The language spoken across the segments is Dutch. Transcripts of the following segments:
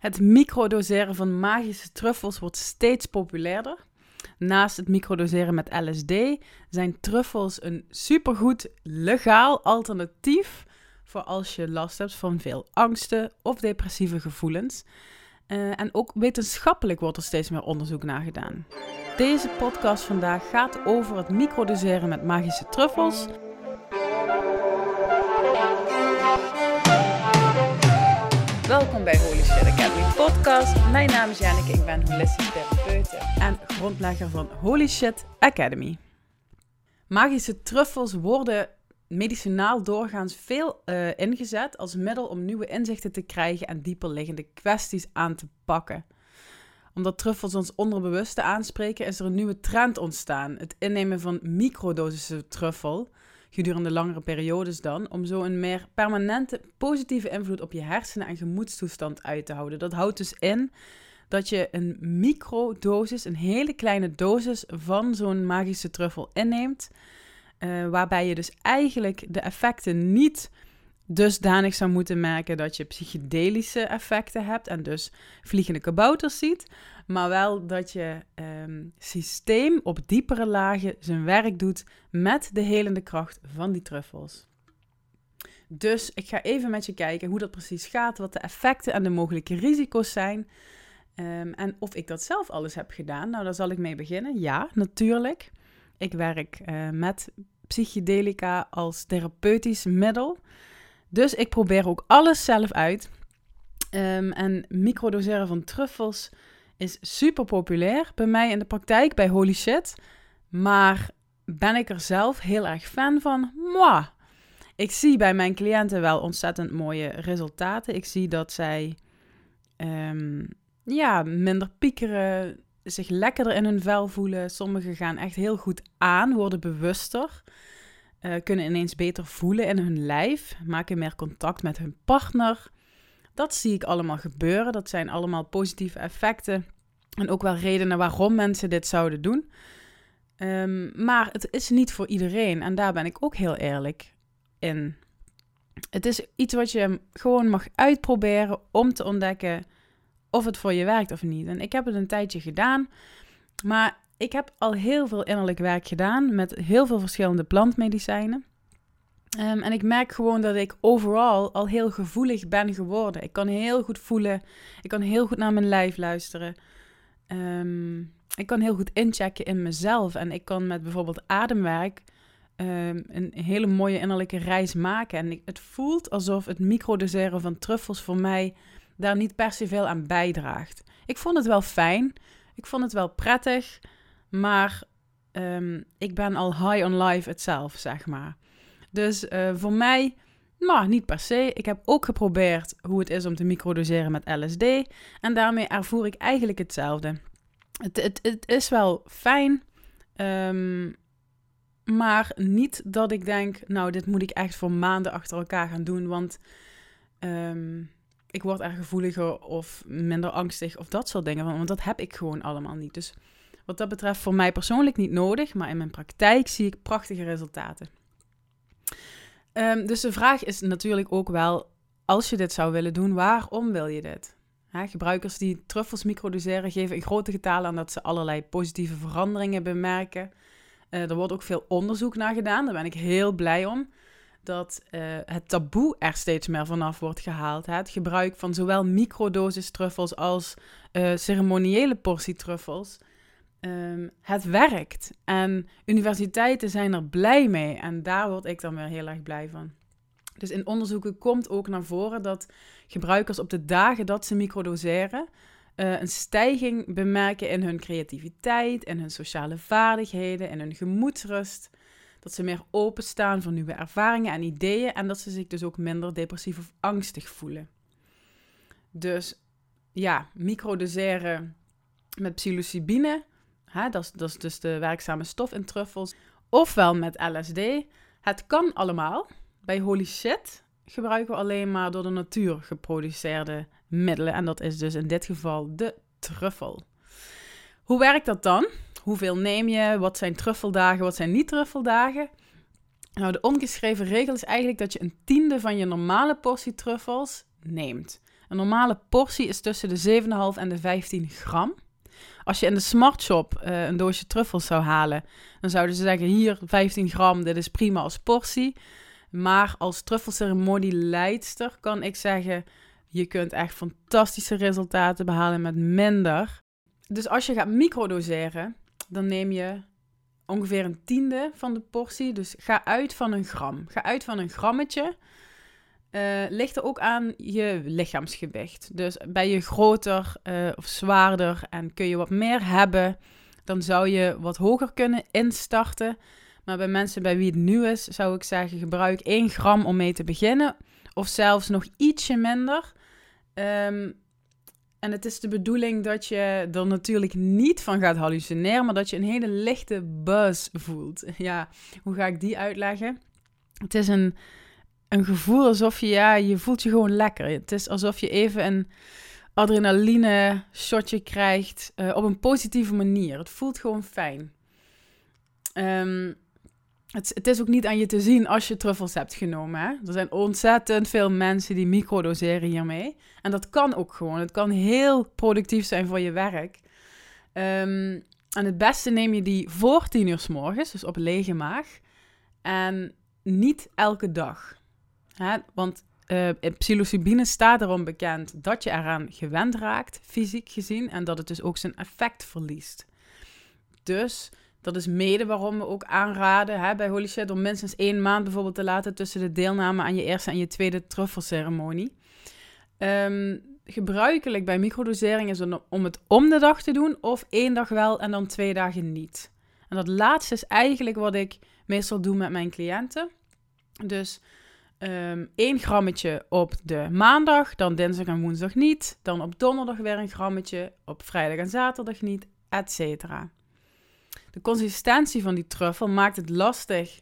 Het microdoseren van magische truffels wordt steeds populairder. Naast het microdoseren met LSD zijn truffels een supergoed legaal alternatief voor als je last hebt van veel angsten of depressieve gevoelens. Uh, en ook wetenschappelijk wordt er steeds meer onderzoek naar gedaan. Deze podcast vandaag gaat over het microdoseren met magische truffels. Welkom bij Holy Shit Academy podcast. Mijn naam is Janneke, ik ben holistische therapeut en grondlegger van Holy Shit Academy. Magische truffels worden medicinaal doorgaans veel uh, ingezet als middel om nieuwe inzichten te krijgen en dieper liggende kwesties aan te pakken. Omdat truffels ons onderbewuste aanspreken, is er een nieuwe trend ontstaan: het innemen van microdosische truffel gedurende langere periodes dan, om zo een meer permanente positieve invloed op je hersenen en gemoedstoestand uit te houden. Dat houdt dus in dat je een microdosis, een hele kleine dosis van zo'n magische truffel inneemt, uh, waarbij je dus eigenlijk de effecten niet dusdanig zou moeten merken dat je psychedelische effecten hebt en dus vliegende kabouters ziet, maar wel dat je um, systeem op diepere lagen zijn werk doet met de helende kracht van die truffels. Dus ik ga even met je kijken hoe dat precies gaat, wat de effecten en de mogelijke risico's zijn. Um, en of ik dat zelf alles heb gedaan. Nou, daar zal ik mee beginnen. Ja, natuurlijk. Ik werk uh, met psychedelica als therapeutisch middel. Dus ik probeer ook alles zelf uit. Um, en microdoseren van truffels is super populair bij mij in de praktijk, bij Holy Shit. Maar ben ik er zelf heel erg fan van? Moi. Ik zie bij mijn cliënten wel ontzettend mooie resultaten. Ik zie dat zij um, ja, minder piekeren, zich lekkerder in hun vel voelen. Sommigen gaan echt heel goed aan, worden bewuster. Uh, kunnen ineens beter voelen in hun lijf, maken meer contact met hun partner. Dat zie ik allemaal gebeuren. Dat zijn allemaal positieve effecten. En ook wel redenen waarom mensen dit zouden doen. Um, maar het is niet voor iedereen. En daar ben ik ook heel eerlijk in. Het is iets wat je gewoon mag uitproberen om te ontdekken of het voor je werkt of niet. En ik heb het een tijdje gedaan. Maar ik heb al heel veel innerlijk werk gedaan met heel veel verschillende plantmedicijnen. Um, en ik merk gewoon dat ik overal al heel gevoelig ben geworden. Ik kan heel goed voelen. Ik kan heel goed naar mijn lijf luisteren. Um, ik kan heel goed inchecken in mezelf. En ik kan met bijvoorbeeld ademwerk um, een hele mooie innerlijke reis maken. En ik, het voelt alsof het microdoseren van truffels voor mij daar niet per se veel aan bijdraagt. Ik vond het wel fijn. Ik vond het wel prettig. Maar um, ik ben al high on life itself, zeg maar. Dus uh, voor mij, maar niet per se. Ik heb ook geprobeerd hoe het is om te microdoseren met LSD. En daarmee ervoer ik eigenlijk hetzelfde. Het, het, het is wel fijn, um, maar niet dat ik denk, nou, dit moet ik echt voor maanden achter elkaar gaan doen, want um, ik word er gevoeliger of minder angstig of dat soort dingen. Want dat heb ik gewoon allemaal niet. Dus wat dat betreft voor mij persoonlijk niet nodig, maar in mijn praktijk zie ik prachtige resultaten. Um, dus de vraag is natuurlijk ook wel, als je dit zou willen doen, waarom wil je dit? gebruikers die truffels microdoseren geven in grote getalen aan dat ze allerlei positieve veranderingen bemerken. Uh, er wordt ook veel onderzoek naar gedaan, daar ben ik heel blij om. Dat uh, het taboe er steeds meer vanaf wordt gehaald. Hè? Het gebruik van zowel microdosis truffels als uh, ceremoniële portie truffels. Um, het werkt. En universiteiten zijn er blij mee. En daar word ik dan weer heel erg blij van. Dus in onderzoeken komt ook naar voren dat gebruikers op de dagen dat ze microdoseren uh, een stijging bemerken in hun creativiteit, in hun sociale vaardigheden, in hun gemoedsrust. Dat ze meer openstaan voor nieuwe ervaringen en ideeën en dat ze zich dus ook minder depressief of angstig voelen. Dus ja, microdoseren met psilocybine, hè, dat, is, dus de werkzame stof in truffels, ofwel met LSD. Het kan allemaal. Bij Holy Shit gebruiken we alleen maar door de natuur geproduceerde middelen. En dat is dus in dit geval de truffel. Hoe werkt dat dan? Hoeveel neem je? Wat zijn truffeldagen? Wat zijn niet-truffeldagen? Nou, de ongeschreven regel is eigenlijk dat je een tiende van je normale portie truffels neemt. Een normale portie is tussen de 7,5 en de 15 gram. Als je in de smartshop uh, een doosje truffels zou halen, dan zouden ze zeggen: hier 15 gram, dit is prima als portie. Maar als truffelceremonieleidster kan ik zeggen: je kunt echt fantastische resultaten behalen met minder. Dus als je gaat microdoseren, dan neem je ongeveer een tiende van de portie. Dus ga uit van een gram. Ga uit van een grammetje. Uh, ligt er ook aan je lichaamsgewicht. Dus ben je groter uh, of zwaarder en kun je wat meer hebben, dan zou je wat hoger kunnen instarten. Maar bij mensen bij wie het nieuw is, zou ik zeggen: gebruik 1 gram om mee te beginnen. Of zelfs nog ietsje minder. Um, en het is de bedoeling dat je er natuurlijk niet van gaat hallucineren, maar dat je een hele lichte buzz voelt. Ja, hoe ga ik die uitleggen? Het is een, een gevoel alsof je, ja, je voelt je gewoon lekker. Het is alsof je even een adrenaline shotje krijgt uh, op een positieve manier. Het voelt gewoon fijn. Um, het, het, is ook niet aan je te zien als je truffels hebt genomen. Hè? Er zijn ontzettend veel mensen die microdoseren hiermee. En dat kan ook gewoon. Het kan heel productief zijn voor je werk. Um, en het beste neem je die voor tien uur s morgens, dus op lege maag. En niet elke dag. Want uh, psilocybine staat erom bekend dat je eraan gewend raakt, fysiek gezien. En dat het dus ook zijn effect verliest. Dus dat is mede waarom we ook aanraden hè, bij Holy Shit om minstens één maand bijvoorbeeld te laten tussen de deelname aan je eerste en je tweede truffelceremonie. Um, gebruikelijk bij microdosering is om het om de dag te doen of één dag wel en dan twee dagen niet. En dat laatste is eigenlijk wat ik meestal doe met mijn cliënten. Dus um, één grammetje op de maandag, dan dinsdag en woensdag niet. Dan op donderdag weer een grammetje, op vrijdag en zaterdag niet, et cetera. De consistentie van die truffel maakt het lastig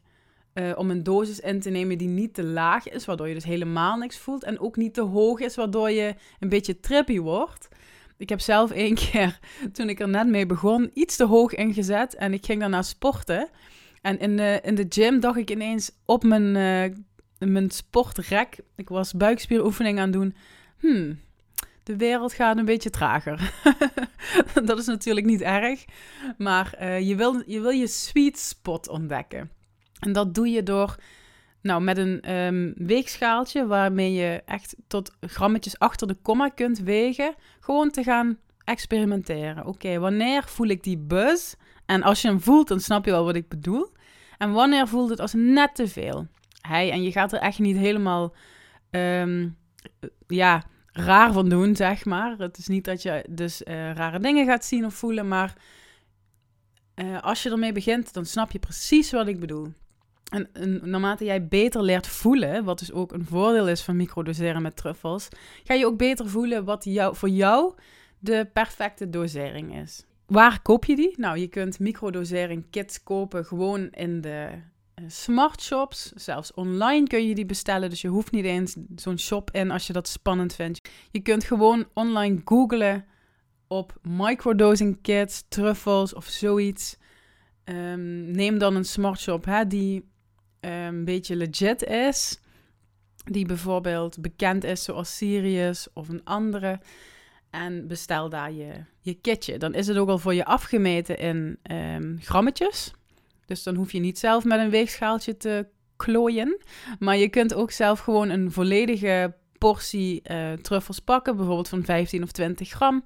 uh, om een dosis in te nemen die niet te laag is, waardoor je dus helemaal niks voelt. En ook niet te hoog is, waardoor je een beetje trippy wordt. Ik heb zelf één keer, toen ik er net mee begon, iets te hoog ingezet. En ik ging daarna sporten. En in de, in de gym dacht ik ineens op mijn, uh, mijn sportrek, ik was buikspieroefening aan het doen. Hmm, de wereld gaat een beetje trager. dat is natuurlijk niet erg, maar uh, je, wil, je wil je sweet spot ontdekken. En dat doe je door, nou, met een um, weegschaaltje waarmee je echt tot grammetjes achter de komma kunt wegen, gewoon te gaan experimenteren. Oké, wanneer voel ik die buzz? En als je hem voelt, dan snap je wel wat ik bedoel. En wanneer voelt het als net te veel? Hey, en je gaat er echt niet helemaal, um, ja, raar van doen, zeg maar. Het is niet dat je dus uh, rare dingen gaat zien of voelen, maar uh, als je ermee begint, dan snap je precies wat ik bedoel. En, en, naarmate jij beter leert voelen, wat dus ook een voordeel is van microdoseren met truffels, ga je ook beter voelen wat jou, voor jou de perfecte dosering is. Waar koop je die? Nou, je kunt microdosering kits kopen gewoon in de eh, smart shops. Zelfs online kun je die bestellen. Dus je hoeft niet eens zo'n shop in als je dat spannend vindt. Je kunt gewoon online googlen op microdosing kits, truffels of zoiets. Um, neem dan een smart shop hè, die um, een beetje legit is. Die bijvoorbeeld bekend is zoals Sirius of een andere. En bestel daar je, je kitje. Dan is het ook al voor je afgemeten in um, grammetjes. Dus dan hoef je niet zelf met een weegschaaltje te klooien. Maar je kunt ook zelf gewoon een volledige portie uh, truffels pakken, bijvoorbeeld van 15 of 20 gram.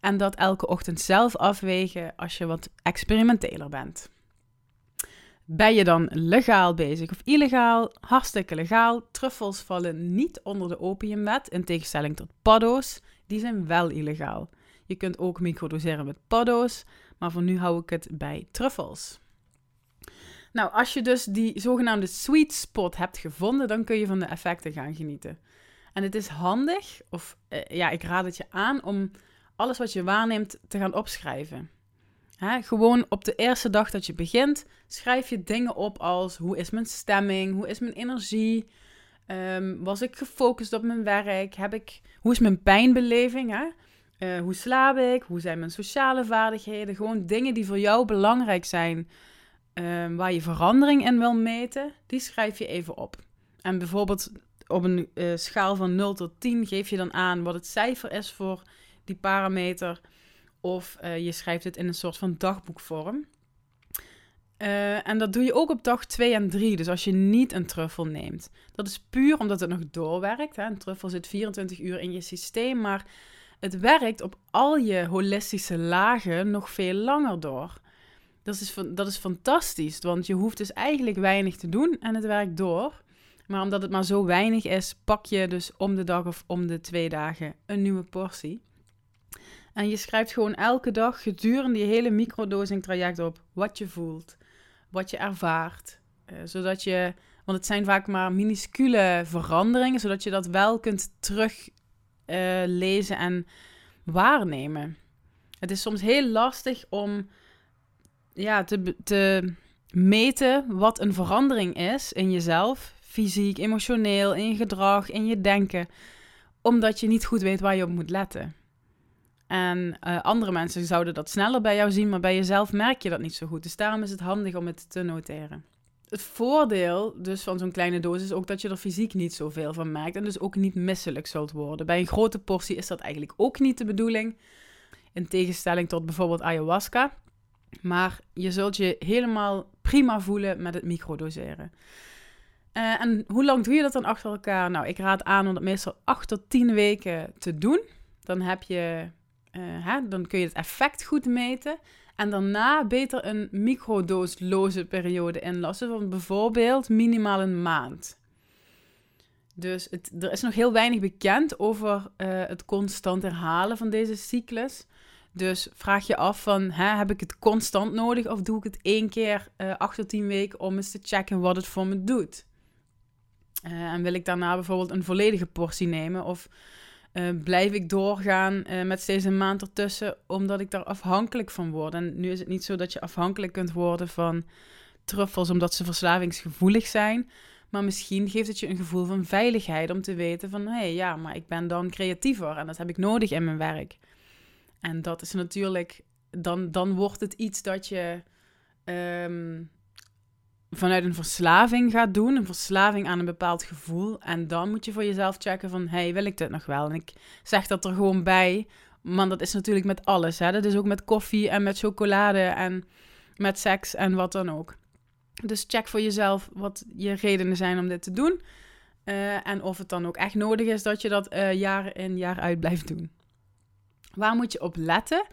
En dat elke ochtend zelf afwegen als je wat experimenteler bent. Ben je dan legaal bezig of illegaal? Hartstikke legaal. Truffels vallen niet onder de opiumwet, in tegenstelling tot paddo's. Die zijn wel illegaal. Je kunt ook microdoseren met paddo's, maar voor nu hou ik het bij truffels. Nou, als je dus die zogenaamde sweet spot hebt gevonden, dan kun je van de effecten gaan genieten. En het is handig, of eh, ja, ik raad het je aan om alles wat je waarneemt te gaan opschrijven. Gewoon op de eerste dag dat je begint, schrijf je dingen op als hoe is mijn stemming, hoe is mijn energie, um, was ik gefocust op mijn werk, heb ik, hoe is mijn pijnbeleving? Uh, hoe slaap ik, hoe zijn mijn sociale vaardigheden, gewoon dingen die voor jou belangrijk zijn Ehm, waar je verandering in wil meten, die schrijf je even op. En bijvoorbeeld op een uh, schaal van 0 tot 10 geef je dan aan wat het cijfer is voor die parameter. Of uh, je schrijft het in een soort van dagboekvorm. Uh, en dat doe je ook op dag 2 en 3. Dus als je niet een truffel neemt. Dat is puur omdat het nog doorwerkt. Hè. Een truffel zit 24 uur in je systeem. Maar het werkt op al je holistische lagen nog veel langer door. Dat is, dat is fantastisch, want je hoeft dus eigenlijk weinig te doen en het werkt door. Maar omdat het maar zo weinig is, pak je dus om de dag of om de twee dagen een nieuwe portie. En je schrijft gewoon elke dag gedurende je hele microdosing traject op wat je voelt, wat je ervaart. Uh, zodat je, want het zijn vaak maar minuscule veranderingen, zodat je dat wel kunt teruglezen uh, en waarnemen. Het is soms heel lastig om ja, te, te meten wat een verandering is in jezelf, fysiek, emotioneel, in je gedrag, in je denken, omdat je niet goed weet waar je op moet letten. En uh, andere mensen zouden dat sneller bij jou zien, maar bij jezelf merk je dat niet zo goed. Dus daarom is het handig om het te noteren. Het voordeel dus van zo'n kleine dosis is ook dat je er fysiek niet zoveel van merkt en dus ook niet misselijk zult worden. Bij een grote portie is dat eigenlijk ook niet de bedoeling. In tegenstelling tot bijvoorbeeld ayahuasca. Maar je zult je helemaal prima voelen met het microdoseren. Uh, en hoe lang doe je dat dan achter elkaar? Nou, ik raad aan om dat meestal 8 tot 10 weken te doen. Dan, heb je, uh, hè, dan kun je het effect goed meten. En daarna beter een microdoosloze periode inlassen van bijvoorbeeld minimaal een maand. Dus het, er is nog heel weinig bekend over uh, het constant herhalen van deze cyclus. Dus vraag je af van, hè, heb ik het constant nodig of doe ik het één keer uh, acht tot tien weken om eens te checken wat het voor me doet? Uh, en wil ik daarna bijvoorbeeld een volledige portie nemen of uh, blijf ik doorgaan met steeds een maand ertussen omdat ik daar afhankelijk van word? En nu is het niet zo dat je afhankelijk kunt worden van truffels omdat ze verslavingsgevoelig zijn. Maar misschien geeft het je een gevoel van veiligheid om te weten van, hé hey, ja, maar ik ben dan creatiever en dat heb ik nodig in mijn werk. En dat is natuurlijk, dan, dan wordt het iets dat je um, vanuit een verslaving gaat doen, een verslaving aan een bepaald gevoel. En dan moet je voor jezelf checken van, hey, wil ik dit nog wel? En ik zeg dat er gewoon bij, maar dat is natuurlijk met alles. Hè? Dat is ook met koffie en met chocolade en met seks en wat dan ook. Dus check voor jezelf wat je redenen zijn om dit te doen. Uh, en of het dan ook echt nodig is dat je dat uh, jaar in jaar uit blijft doen. Waar moet je op letten?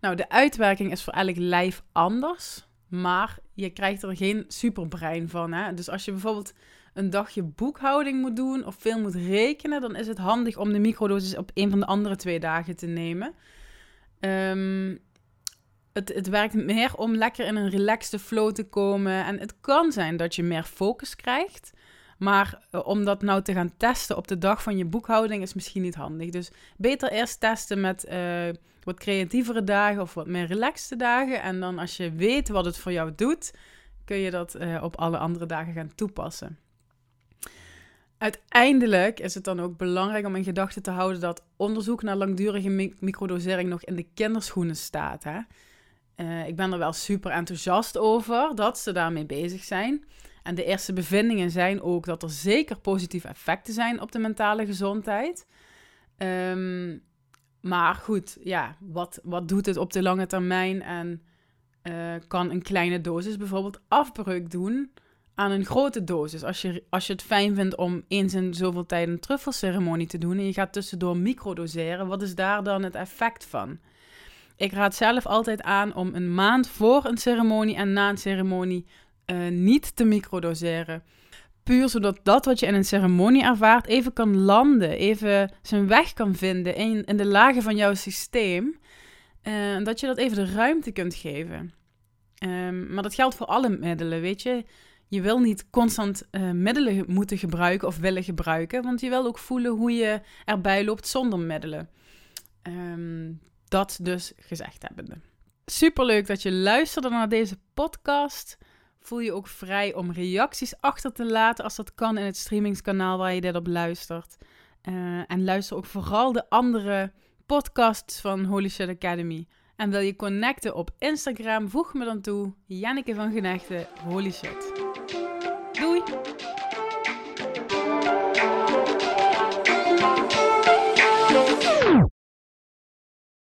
Nou, de uitwerking is voor elk lijf anders, maar je krijgt er geen superbrein van. Hè? Dus als je bijvoorbeeld een dagje boekhouding moet doen of veel moet rekenen, dan is het handig om de microdosis op een van de andere twee dagen te nemen. Um, het, het werkt meer om lekker in een relaxed flow te komen. En het kan zijn dat je meer focus krijgt. Maar uh, om dat nou te gaan testen op de dag van je boekhouding is misschien niet handig. Dus beter eerst testen met uh, wat creatievere dagen of wat meer relaxte dagen. En dan als je weet wat het voor jou doet, kun je dat uh, op alle andere dagen gaan toepassen. Uiteindelijk is het dan ook belangrijk om in gedachten te houden dat onderzoek naar langdurige mi microdosering nog in de kinderschoenen staat. Hè? ik ben er wel super enthousiast over dat ze daarmee bezig zijn. En de eerste bevindingen zijn ook dat er zeker positieve effecten zijn op de mentale gezondheid. Um, maar goed, ja, wat, wat doet het op de lange termijn? En uh, kan een kleine dosis bijvoorbeeld afbreuk doen aan een grote dosis? Als je, als je het fijn vindt om eens in zoveel tijd een truffelceremonie te doen en je gaat tussendoor microdoseren, wat is daar dan het effect van? Ik raad zelf altijd aan om een maand voor een ceremonie en na een ceremonie uh, niet te microdoseren. Puur zodat dat wat je in een ceremonie ervaart even kan landen, even zijn weg kan vinden in, in de lagen van jouw systeem. Uh, dat je dat even de ruimte kunt geven. Um, maar dat geldt voor alle middelen, weet je. Je wil niet constant uh, middelen moeten gebruiken of willen gebruiken, want je wil ook voelen hoe je erbij loopt zonder middelen. Um, dat dus gezegd hebbende. Superleuk dat je luisterde naar deze podcast voel je ook vrij om reacties achter te laten als dat kan in het streamingskanaal waar je dit op luistert. Uh, en luister ook vooral de andere podcasts van Holy Shit Academy. En wil je connecten op Instagram, voeg me dan toe. Janneke van Genechten, Holy Shit.